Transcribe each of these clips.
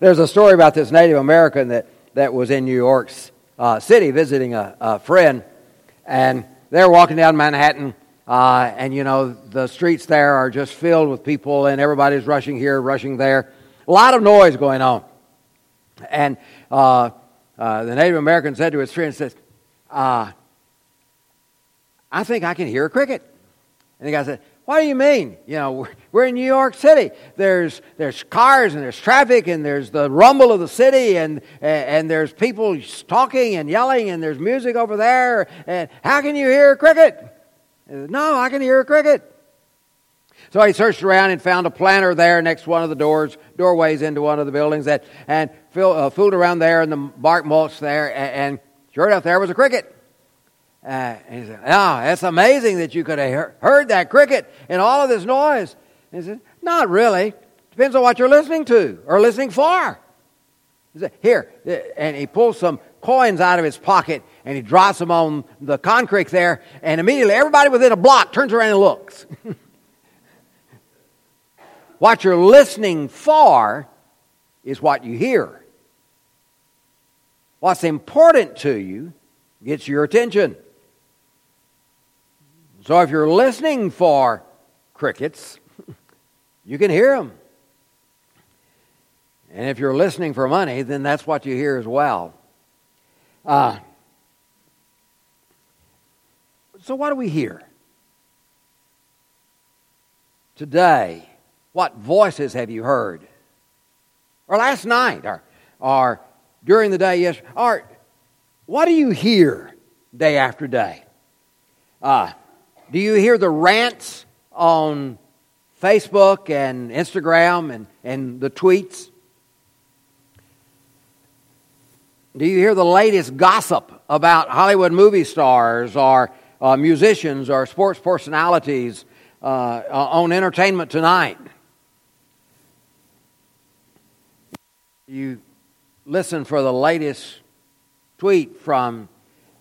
There's a story about this Native American that, that was in New York uh, City visiting a, a, friend, and they're walking down Manhattan, uh, and you know, the streets there are just filled with people, and everybody's rushing here, rushing there. A lot of noise going on. And uh, uh the Native American said to his friend, says, uh, I think I can hear a cricket. And the guy said, what do you mean? You know, we're in New York City. There's, there's cars and there's traffic and there's the rumble of the city and, and there's people talking and yelling and there's music over there. And how can you hear a cricket? No, I can hear a cricket. So he searched around and found a planter there next to one of the doors, doorways into one of the buildings, that, and uh, fooled around there in the bark mulch there, and, and sure enough, there was a cricket. Uh, he said, Oh, it's amazing that you could have heard that cricket and all of this noise. And he said, Not really. Depends on what you're listening to or listening for. He said, Here. Uh, and he pulls some coins out of his pocket and he drops them on the concrete there. And immediately everybody within a block turns around and looks. what you're listening for is what you hear. What's important to you gets your attention. So if you're listening for crickets, you can hear them. And if you're listening for money, then that's what you hear as well. Uh, so, what do we hear? Today, what voices have you heard? Or last night, or, or during the day, yes, or what do you hear day after day? Uh, do you hear the rants on Facebook and Instagram and, and the tweets? Do you hear the latest gossip about Hollywood movie stars or uh, musicians or sports personalities uh, on Entertainment Tonight? You listen for the latest tweet from,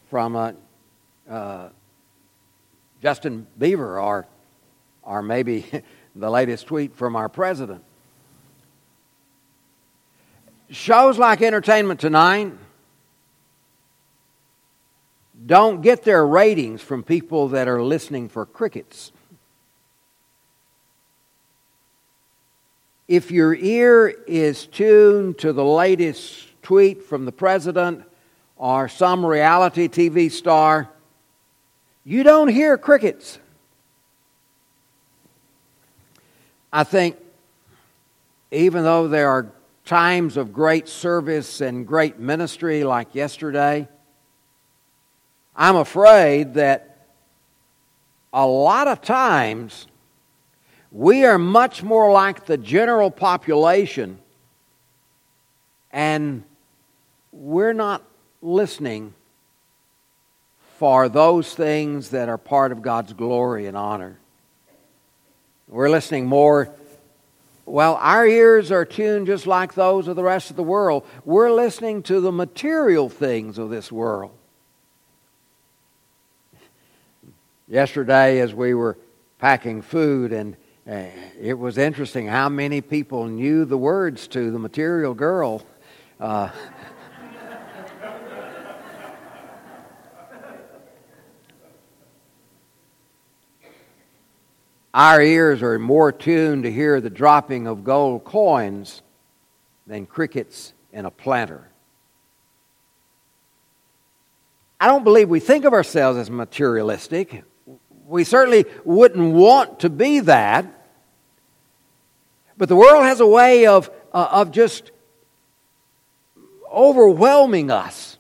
from a, uh, Justin Bieber or, or maybe the latest tweet from our president. Shows like Entertainment Tonight don't get their ratings from people that are listening for crickets. If your ear is tuned to the latest tweet from the president or some reality TV star, you don't hear crickets. I think even though there are times of great service and great ministry like yesterday, I'm afraid that a lot of times we are much more like the general population and we're not listening for those things that are part of God's glory and honor. We're listening more. Well, our ears are tuned just like those of the rest of the world. We're listening to the material things of this world. Yesterday, as we were packing food, and uh, it was interesting how many people knew the words to the material girl. Uh, Our ears are more tuned to hear the dropping of gold coins than crickets in a planter. I don't believe we think of ourselves as materialistic. We certainly wouldn't want to be that. But the world has a way of, uh, of just overwhelming us.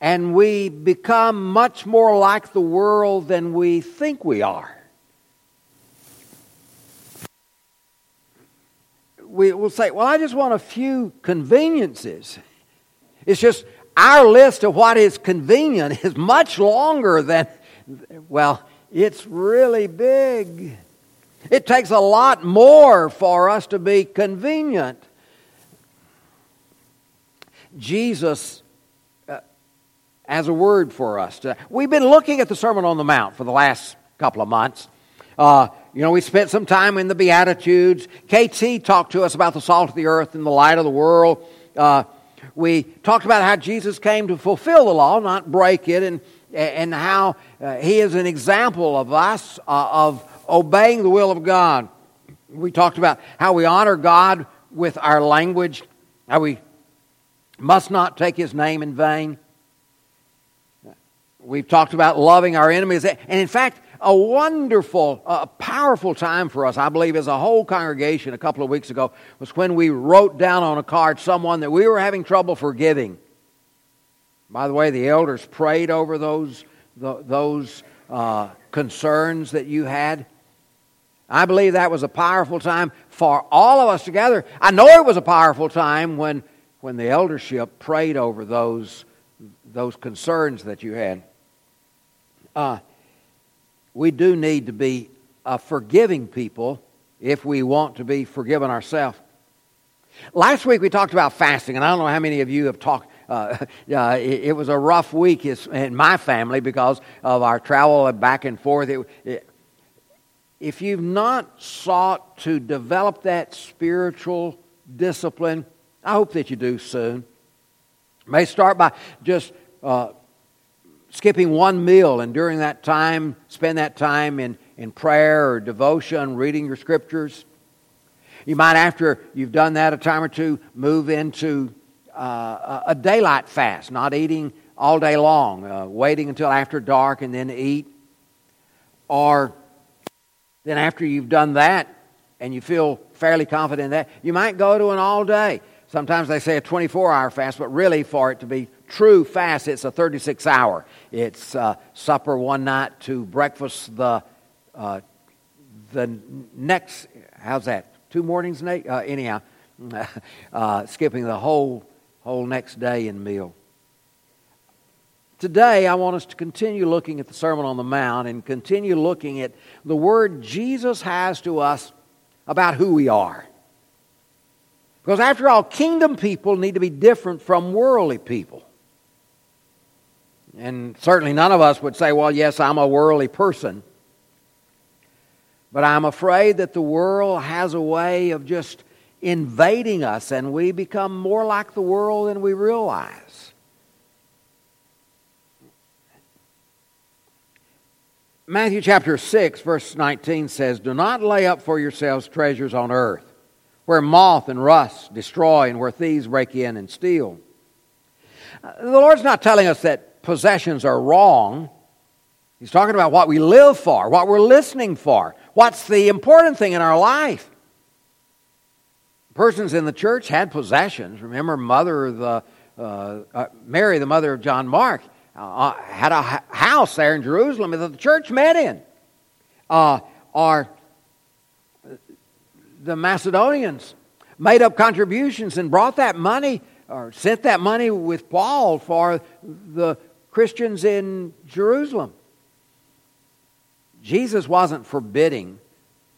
And we become much more like the world than we think we are. We will say, well, I just want a few conveniences. It's just our list of what is convenient is much longer than, well, it's really big. It takes a lot more for us to be convenient. Jesus uh, as a word for us. We've been looking at the Sermon on the Mount for the last couple of months. Uh, you know, we spent some time in the Beatitudes. KT talked to us about the salt of the earth and the light of the world. Uh, we talked about how Jesus came to fulfill the law, not break it, and, and how uh, he is an example of us uh, of obeying the will of God. We talked about how we honor God with our language, how we must not take his name in vain. We've talked about loving our enemies. And in fact, a wonderful, uh, powerful time for us, I believe, as a whole congregation a couple of weeks ago, was when we wrote down on a card someone that we were having trouble forgiving. By the way, the elders prayed over those, the, those uh, concerns that you had. I believe that was a powerful time for all of us together. I know it was a powerful time when, when the eldership prayed over those, those concerns that you had. Uh, we do need to be a forgiving people if we want to be forgiven ourselves. Last week we talked about fasting, and I don't know how many of you have talked. Uh, uh, it, it, was a rough week in my family because of our travel back and forth. It, it, if you've not sought to develop that spiritual discipline, I hope that you do soon. May start by just uh, skipping one meal and during that time, spend that time in, in prayer or devotion, reading your scriptures. You might, after you've done that a time or two, move into uh, a daylight fast, not eating all day long, uh, waiting until after dark and then eat. Or then, after you've done that and you feel fairly confident in that, you might go to an all day. Sometimes they say a 24 hour fast, but really, for it to be true fast, it's a 36 hour. It's uh, supper one night to breakfast the, uh, the next, how's that? Two mornings? Uh, anyhow, uh, skipping the whole, whole next day in meal. Today, I want us to continue looking at the Sermon on the Mount and continue looking at the word Jesus has to us about who we are. Because after all, kingdom people need to be different from worldly people. And certainly none of us would say, well, yes, I'm a worldly person. But I'm afraid that the world has a way of just invading us and we become more like the world than we realize. Matthew chapter 6, verse 19 says, Do not lay up for yourselves treasures on earth, where moth and rust destroy and where thieves break in and steal. Uh, the Lord's not telling us that possessions are wrong. He's talking about what we live for, what we're listening for, what's the important thing in our life. Persons in the church had possessions. Remember, mother the uh, uh, Mary, the mother of John Mark, uh, had a house there in Jerusalem that the church met in. Uh, or the Macedonians made up contributions and brought that money or sent that money with Paul for the Christians in Jerusalem. Jesus wasn't forbidding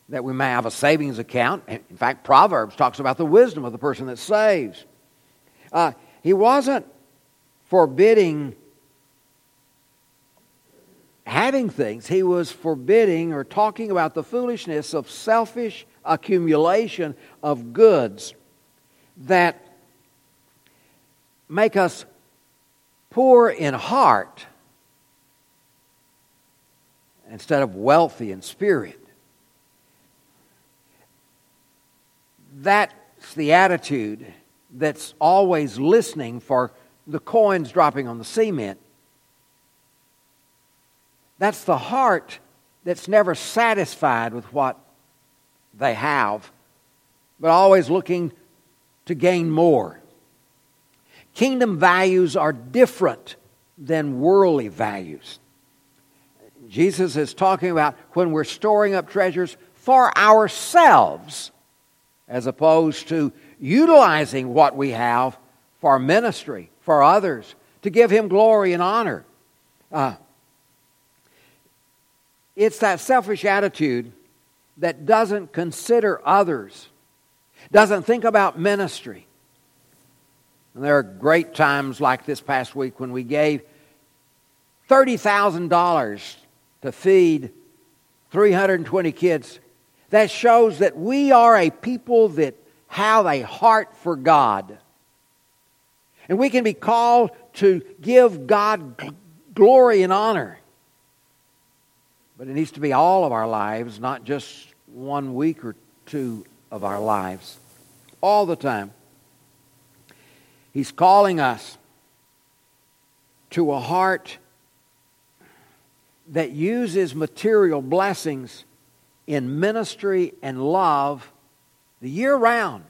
that we may have a savings account. In fact, Proverbs talks about the wisdom of the person that saves. Uh, he wasn't forbidding having things, he was forbidding or talking about the foolishness of selfish accumulation of goods that make us poor in heart instead of wealthy in spirit. That's the attitude that's always listening for the coins dropping on the cement. That's the heart that's never satisfied with what they have, but always looking to gain more. Kingdom values are different than worldly values. Jesus is talking about when we're storing up treasures for ourselves as opposed to utilizing what we have for ministry, for others, to give Him glory and honor. Uh, it's that selfish attitude that doesn't consider others, doesn't think about ministry, and there are great times like this past week when we gave $30,000 to feed 320 kids that shows that we are a people that have a heart for God. And we can be called to give God glory and honor. But it needs to be all of our lives, not just one week or two of our lives. All the time. He's calling us to a heart that uses material blessings in ministry and love the year round.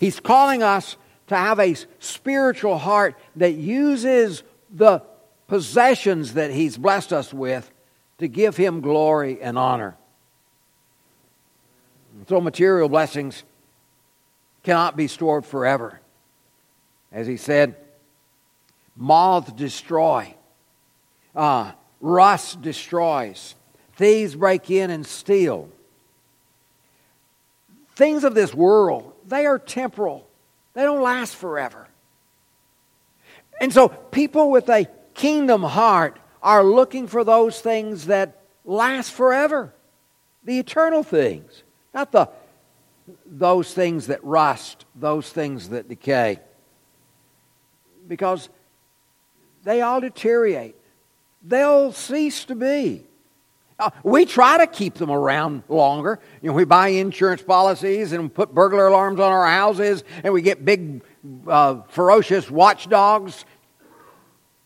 He's calling us to have a spiritual heart that uses the possessions that He's blessed us with to give Him glory and honor. So, material blessings cannot be stored forever. As He said, moth destroy, uh, rust destroys, thieves break in and steal. Things of this world, they are temporal. They don't last forever. And so people with a kingdom heart are looking for those things that last forever. The eternal things, not the those things that rust, those things that decay. Because they all deteriorate. They'll cease to be. Uh, we try to keep them around longer. You know, we buy insurance policies and put burglar alarms on our houses, and we get big, uh, ferocious watchdogs.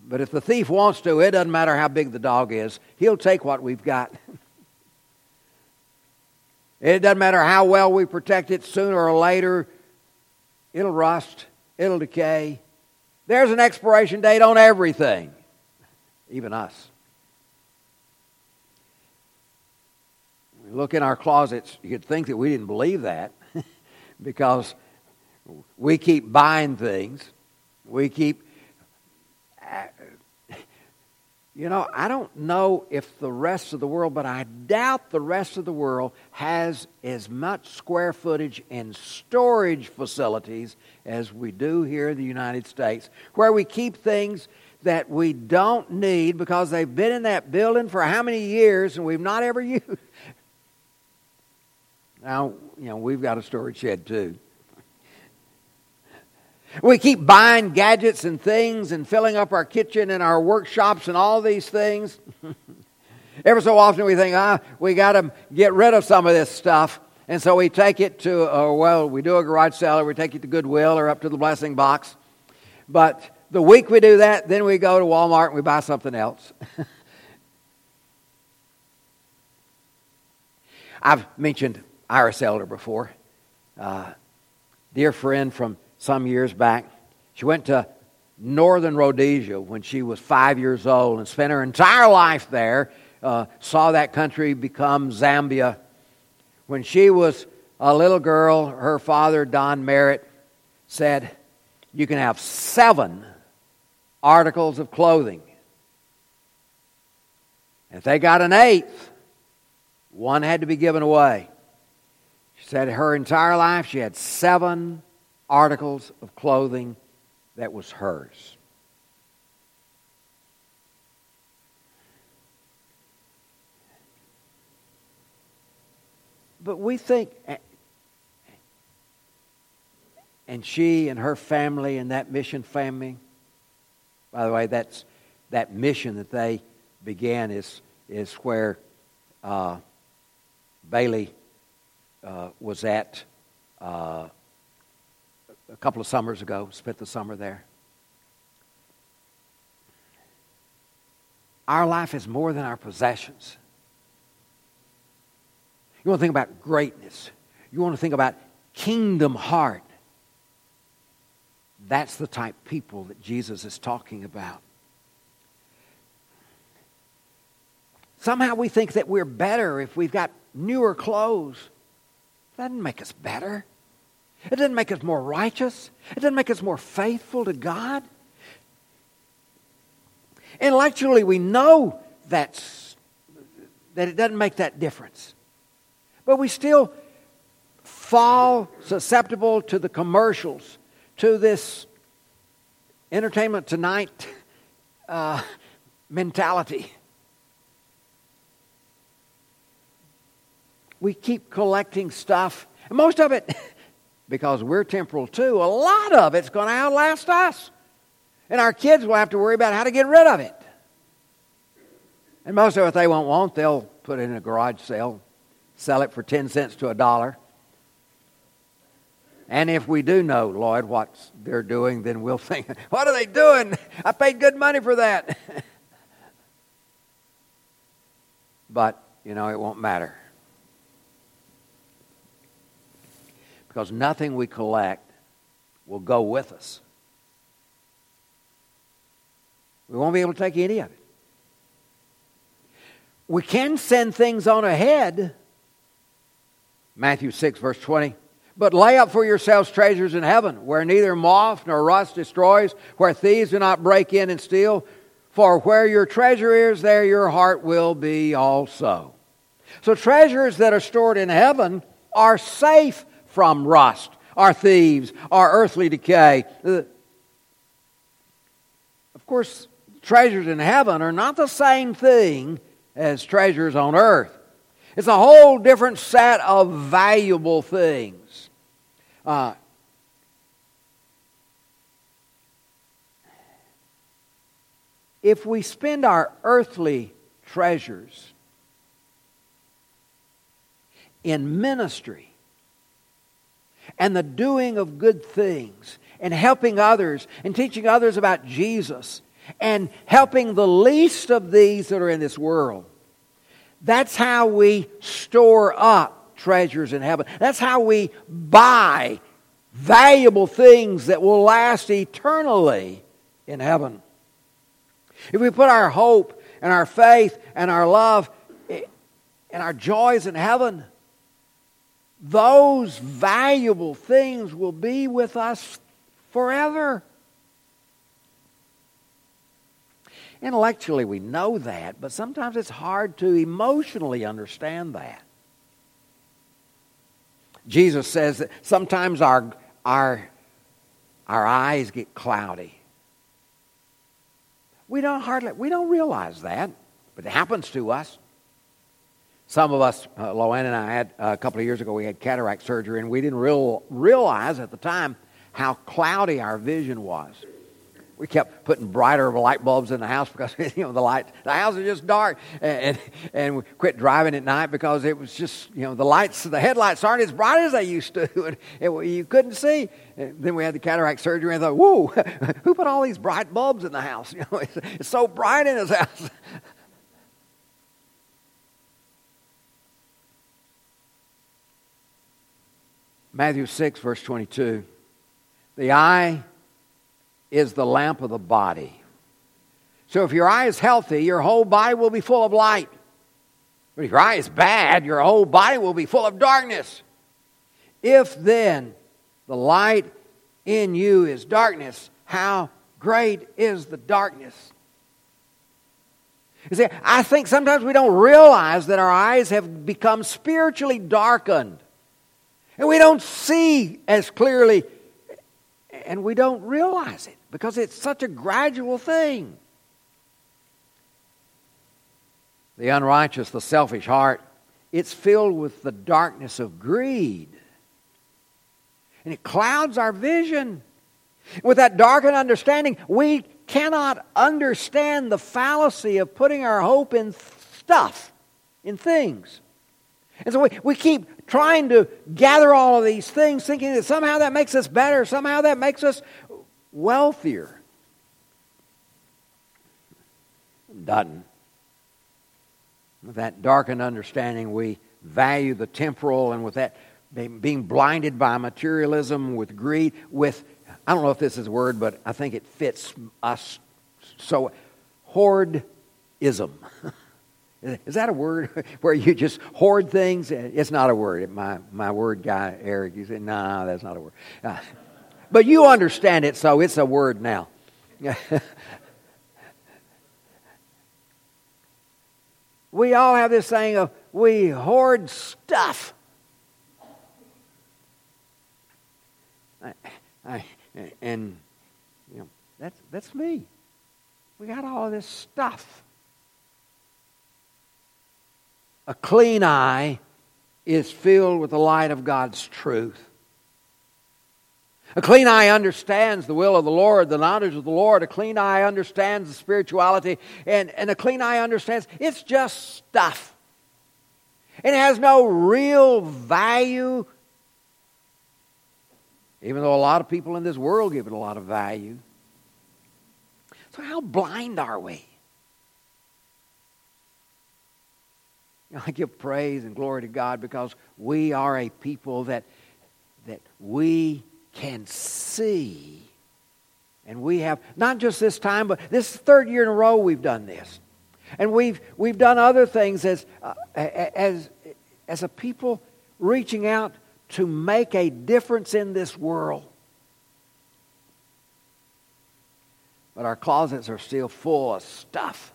But if the thief wants to, it doesn't matter how big the dog is, he'll take what we've got. it doesn't matter how well we protect it, sooner or later, it'll rust, it'll decay. There's an expiration date on everything, even us. We look in our closets, you'd think that we didn't believe that because we keep buying things. We keep. You know, I don't know if the rest of the world, but I doubt the rest of the world has as much square footage and storage facilities as we do here in the United States, where we keep things that we don't need because they've been in that building for how many years and we've not ever used. Now, you know, we've got a storage shed too. We keep buying gadgets and things and filling up our kitchen and our workshops and all these things. Every so often we think, ah, we got to get rid of some of this stuff. And so we take it to, uh, well, we do a garage sale or we take it to Goodwill or up to the blessing box. But the week we do that, then we go to Walmart and we buy something else. I've mentioned Iris Elder before. Uh, dear friend from some years back. She went to northern Rhodesia when she was five years old and spent her entire life there. Uh, saw that country become Zambia. When she was a little girl, her father, Don Merritt, said, You can have seven articles of clothing. If they got an eighth, one had to be given away She said her entire life she had seven articles of clothing that was hers. But we think, and she and her family and that mission family, by the way, that's that mission that they began is, is where uh, Bailey uh, was at uh, a couple of summers ago, spent the summer there. Our life is more than our possessions. You want to think about greatness. You want to think about kingdom heart. That's the type people that Jesus is talking about. Somehow we think that we're better if we've got newer clothes that doesn't make us better. It doesn't make us more righteous. It doesn't make us more faithful to God. Intellectually, we know that's, that it doesn't make that difference. But we still fall susceptible to the commercials, to this entertainment tonight uh, mentality. we keep collecting stuff. And most of it, because we're temporal too, a lot of it's going to outlast us. And our kids will have to worry about how to get rid of it. And most of it they won't want, they'll put it in a garage sale, sell it for 10 cents to a dollar. And if we do know, Lloyd, what they're doing, then we'll think, what are they doing? I paid good money for that. but, you know, it won't matter. Because nothing we collect will go with us. We won't be able to take any of it. We can send things on ahead. Matthew 6, verse 20. But lay up for yourselves treasures in heaven, where neither moth nor rust destroys, where thieves do not break in and steal. For where your treasure is, there your heart will be also. So, treasures that are stored in heaven are safe from rust, or thieves, or earthly decay. Of course, treasures in heaven are not the same thing as treasures on earth. It's a whole different set of valuable things. Uh, if we spend our earthly treasures in ministry and the doing of good things and helping others and teaching others about Jesus and helping the least of these that are in this world. That's how we store up treasures in heaven. That's how we buy valuable things that will last eternally in heaven. If we put our hope and our faith and our love and our joys in heaven, those valuable things will be with us forever. Intellectually, we know that, but sometimes it's hard to emotionally understand that. Jesus says that sometimes our, our, our eyes get cloudy. We don't hardly we don't realize that, but it happens to us. Some of us, uh, Loanne and I had uh, a couple of years ago, we had cataract surgery, and we didn't real, realize at the time how cloudy our vision was. We kept putting brighter light bulbs in the house because you know the light the house was just dark. And, and, and we quit driving at night because it was just you know the lights the headlights aren't as bright as they used to. And it, you couldn't see. And then we had the cataract surgery and I thought whoa who put all these bright bulbs in the house? You know it's, it's so bright in this house Matthew 6 verse 22 the eye is the lamp of the body. So if your eye is healthy, your whole body will be full of light. But if your eye is bad, your whole body will be full of darkness. If then the light in you is darkness, how great is the darkness? You see, I think sometimes we don't realize that our eyes have become spiritually darkened. And we don't see as clearly and we don't realize it because it's such a gradual thing. The unrighteous, the selfish heart, it's filled with the darkness of greed. And it clouds our vision. With that darkened understanding, we cannot understand the fallacy of putting our hope in stuff, in things. And so we, we keep trying to gather all of these things, thinking that somehow that makes us better, somehow that makes us wealthier. doesn't. With that darkened understanding, we value the temporal, and with that being blinded by materialism, with greed, with, I don't know if this is a word, but I think it fits us so, hoardism. Is that a word where you just hoard things? It's not a word. My, my word guy, Eric, you said, no, nah, that's not a word. Uh, but you understand it, so it's a word now. we all have this saying of we hoard stuff. I, I, and you know that's that's me. We got all this stuff. A clean eye is filled with the light of God's truth. A clean eye understands the will of the Lord, the knowledge of the Lord. A clean eye understands the spirituality. And, and a clean eye understands it's just stuff. It has no real value, even though a lot of people in this world give it a lot of value. So, how blind are we? I give praise and glory to God because we are a people that, that we can see. And we have, not just this time, but this third year in a row we've done this. And we've, we've done other things as, uh, as, as a people reaching out to make a difference in this world. But our closets are still full of stuff.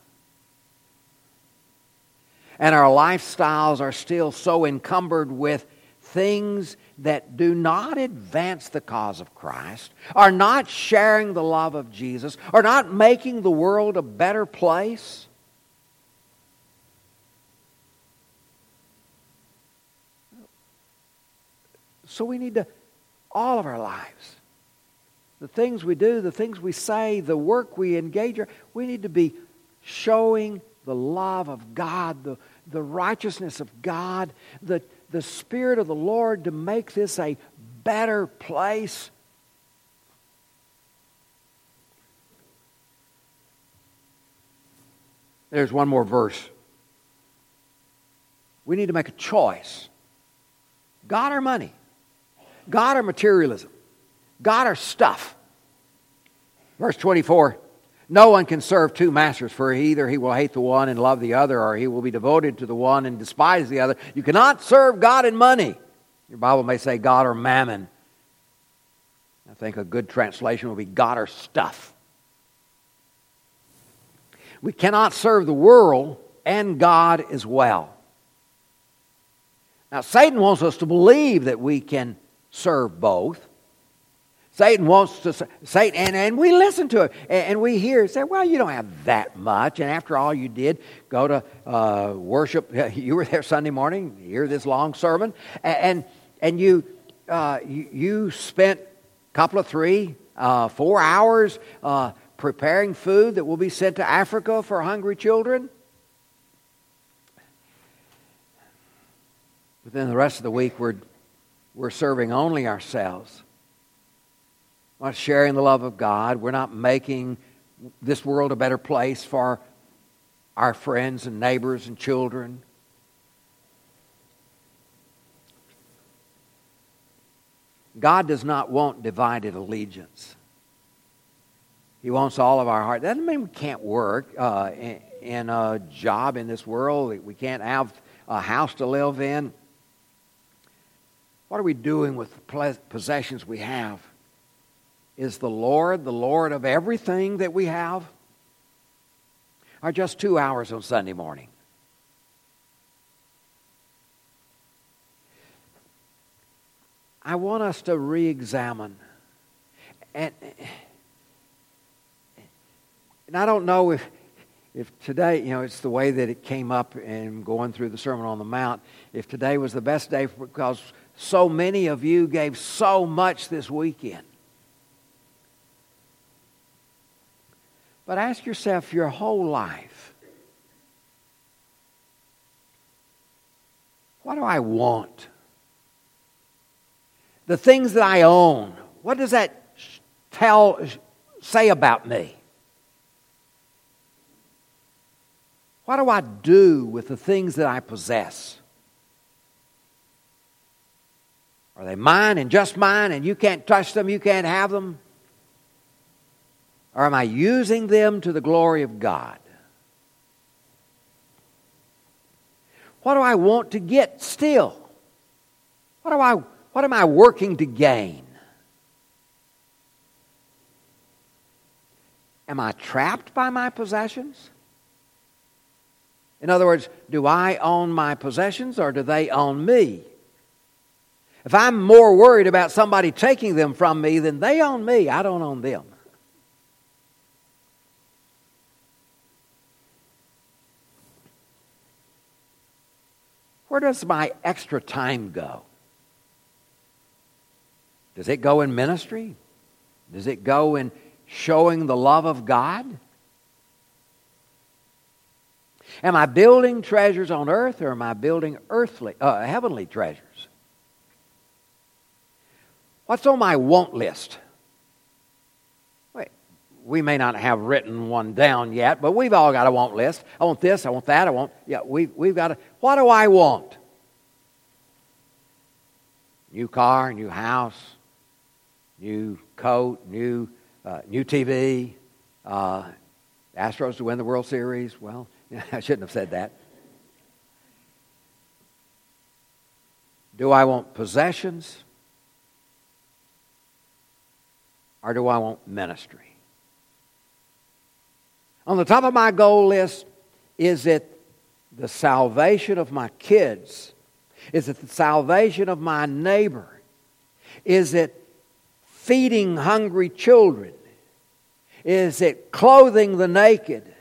And our lifestyles are still so encumbered with things that do not advance the cause of Christ, are not sharing the love of Jesus, are not making the world a better place. So we need to, all of our lives, the things we do, the things we say, the work we engage in, we need to be showing the love of God, the, the righteousness of God, the, the Spirit of the Lord to make this a better place. There's one more verse. We need to make a choice God or money, God or materialism, God or stuff. Verse 24 no one can serve two masters, for either he will hate the one and love the other, or he will be devoted to the one and despise the other. You cannot serve God and money. Your Bible may say God or mammon. I think a good translation will be God or stuff. We cannot serve the world and God as well. Now, Satan wants us to believe that we can serve both. Satan wants to Satan, and, and we listen to it, and, and we hear say, "Well, you don't have that much." And after all, you did go to uh, worship. You were there Sunday morning. You hear this long sermon, and and, you, uh, you, you spent a couple of three, uh, four hours uh, preparing food that will be sent to Africa for hungry children. But then the rest of the week, we're we're serving only ourselves not sharing the love of God. We're not making this world a better place for our friends and neighbors and children. God does not want divided allegiance. He wants all of our heart. That doesn't mean we can't work uh, in, in a job in this world. We can't have a house to live in. What are we doing with the possessions we have? Is the Lord the Lord of everything that we have? Or just two hours on Sunday morning? I want us to re examine. And, and I don't know if, if today, you know, it's the way that it came up in going through the Sermon on the Mount, if today was the best day because so many of you gave so much this weekend. But ask yourself your whole life what do I want? The things that I own, what does that tell, say about me? What do I do with the things that I possess? Are they mine and just mine and you can't touch them, you can't have them? Or am I using them to the glory of God? What do I want to get still? What, do I, what am I working to gain? Am I trapped by my possessions? In other words, do I own my possessions or do they own me? If I'm more worried about somebody taking them from me than they own me, I don't own them. Where does my extra time go? Does it go in ministry? Does it go in showing the love of God? Am I building treasures on earth or am I building earthly, uh, heavenly treasures? What's on my want list? We may not have written one down yet, but we've all got a want list. I want this, I want that, I want, yeah, we've, we've got a, what do I want? New car, new house, new coat, new, uh, new TV, uh, Astros to win the World Series. Well, I shouldn't have said that. Do I want possessions? Or do I want ministry? On the top of my goal list, is it the salvation of my kids? Is it the salvation of my neighbor? Is it feeding hungry children? Is it clothing the naked?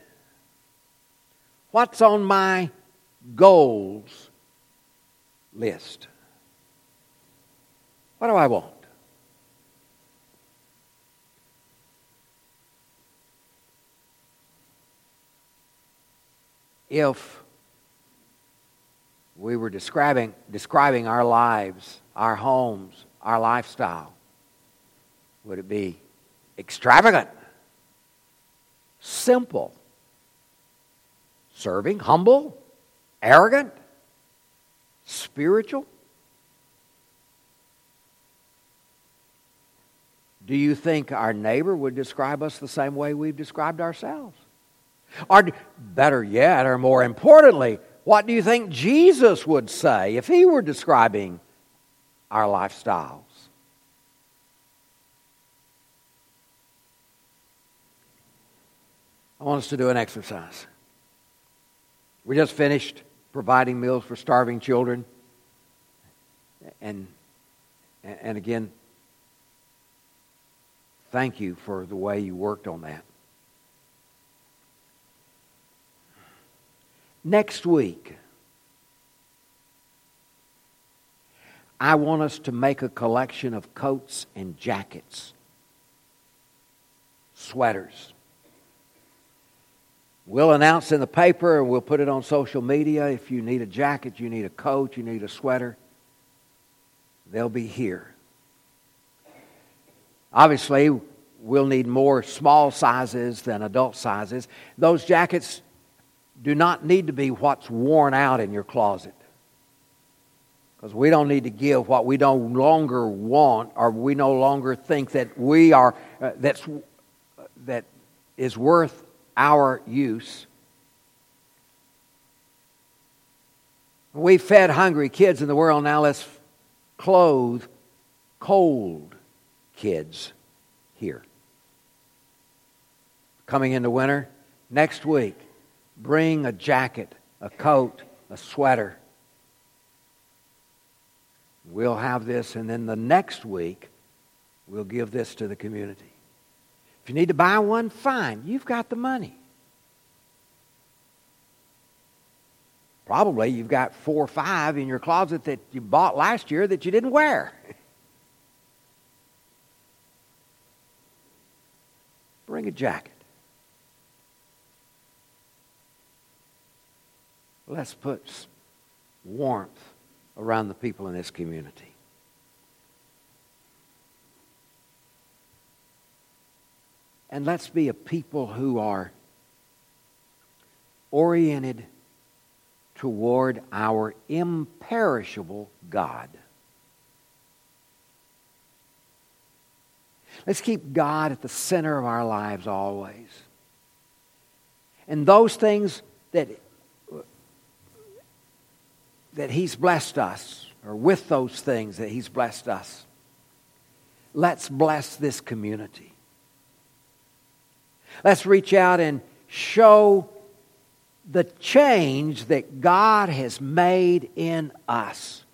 What's on my goals list? What do I want? If we were describing, describing our lives, our homes, our lifestyle, would it be extravagant, simple, serving, humble, arrogant, spiritual? Do you think our neighbor would describe us the same way we've described ourselves? Or better yet, or more importantly, what do you think Jesus would say if he were describing our lifestyles? I want us to do an exercise. We just finished providing meals for starving children. And, and again, thank you for the way you worked on that. Next week, I want us to make a collection of coats and jackets, sweaters We'll announce in the paper and we'll put it on social media. If you need a jacket, you need a coat, you need a sweater, they'll be here. Obviously, we'll need more small sizes than adult sizes. Those jackets do not need to be what's worn out in your closet. Because we don't need to give what we no longer want or we no longer think that we are, uh, that's, that is worth our use. We fed hungry kids in the world, now let's clothe cold kids here. Coming into winter, next week, bring a jacket, a coat, a sweater. We'll have this, and then the next week, we'll give this to the community. If you need to buy one, fine. You've got the money. Probably you've got four or five in your closet that you bought last year that you didn't wear. Bring a jacket. Let's put warmth around the people in this community. And let's be a people who are oriented toward our imperishable God. Let's keep God at the center of our lives always. And those things that, that He's blessed us, or with those things that He's blessed us, let's bless this community. Let's reach out and show the change that God has made in us.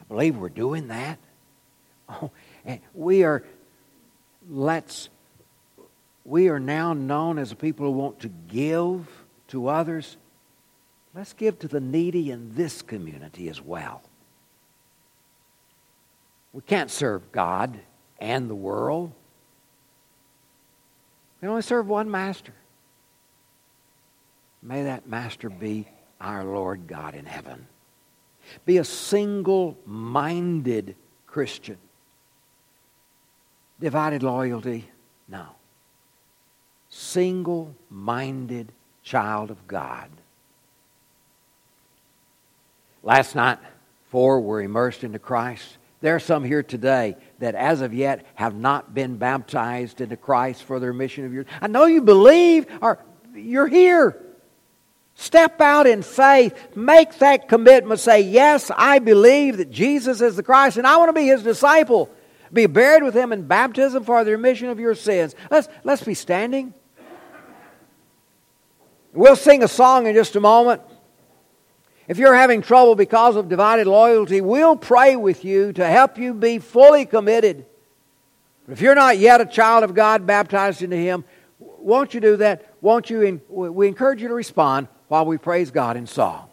I believe we're doing that. Oh, and we are, let's, we are now known as a people who want to give to others. Let's give to the needy in this community as well. We can't serve God and the world. We only serve one master. May that master be our Lord God in heaven. Be a single minded Christian. Divided loyalty? No. Single minded child of God. Last night, four were immersed into Christ. There are some here today that, as of yet, have not been baptized into Christ for the remission of your. I know you believe, or you're here. Step out in faith. Make that commitment. Say, Yes, I believe that Jesus is the Christ, and I want to be his disciple. Be buried with him in baptism for the remission of your sins. Let's, let's be standing. We'll sing a song in just a moment. If you're having trouble because of divided loyalty, we'll pray with you to help you be fully committed. If you're not yet a child of God baptized into Him, won't you do that? Won't you? We encourage you to respond while we praise God in song.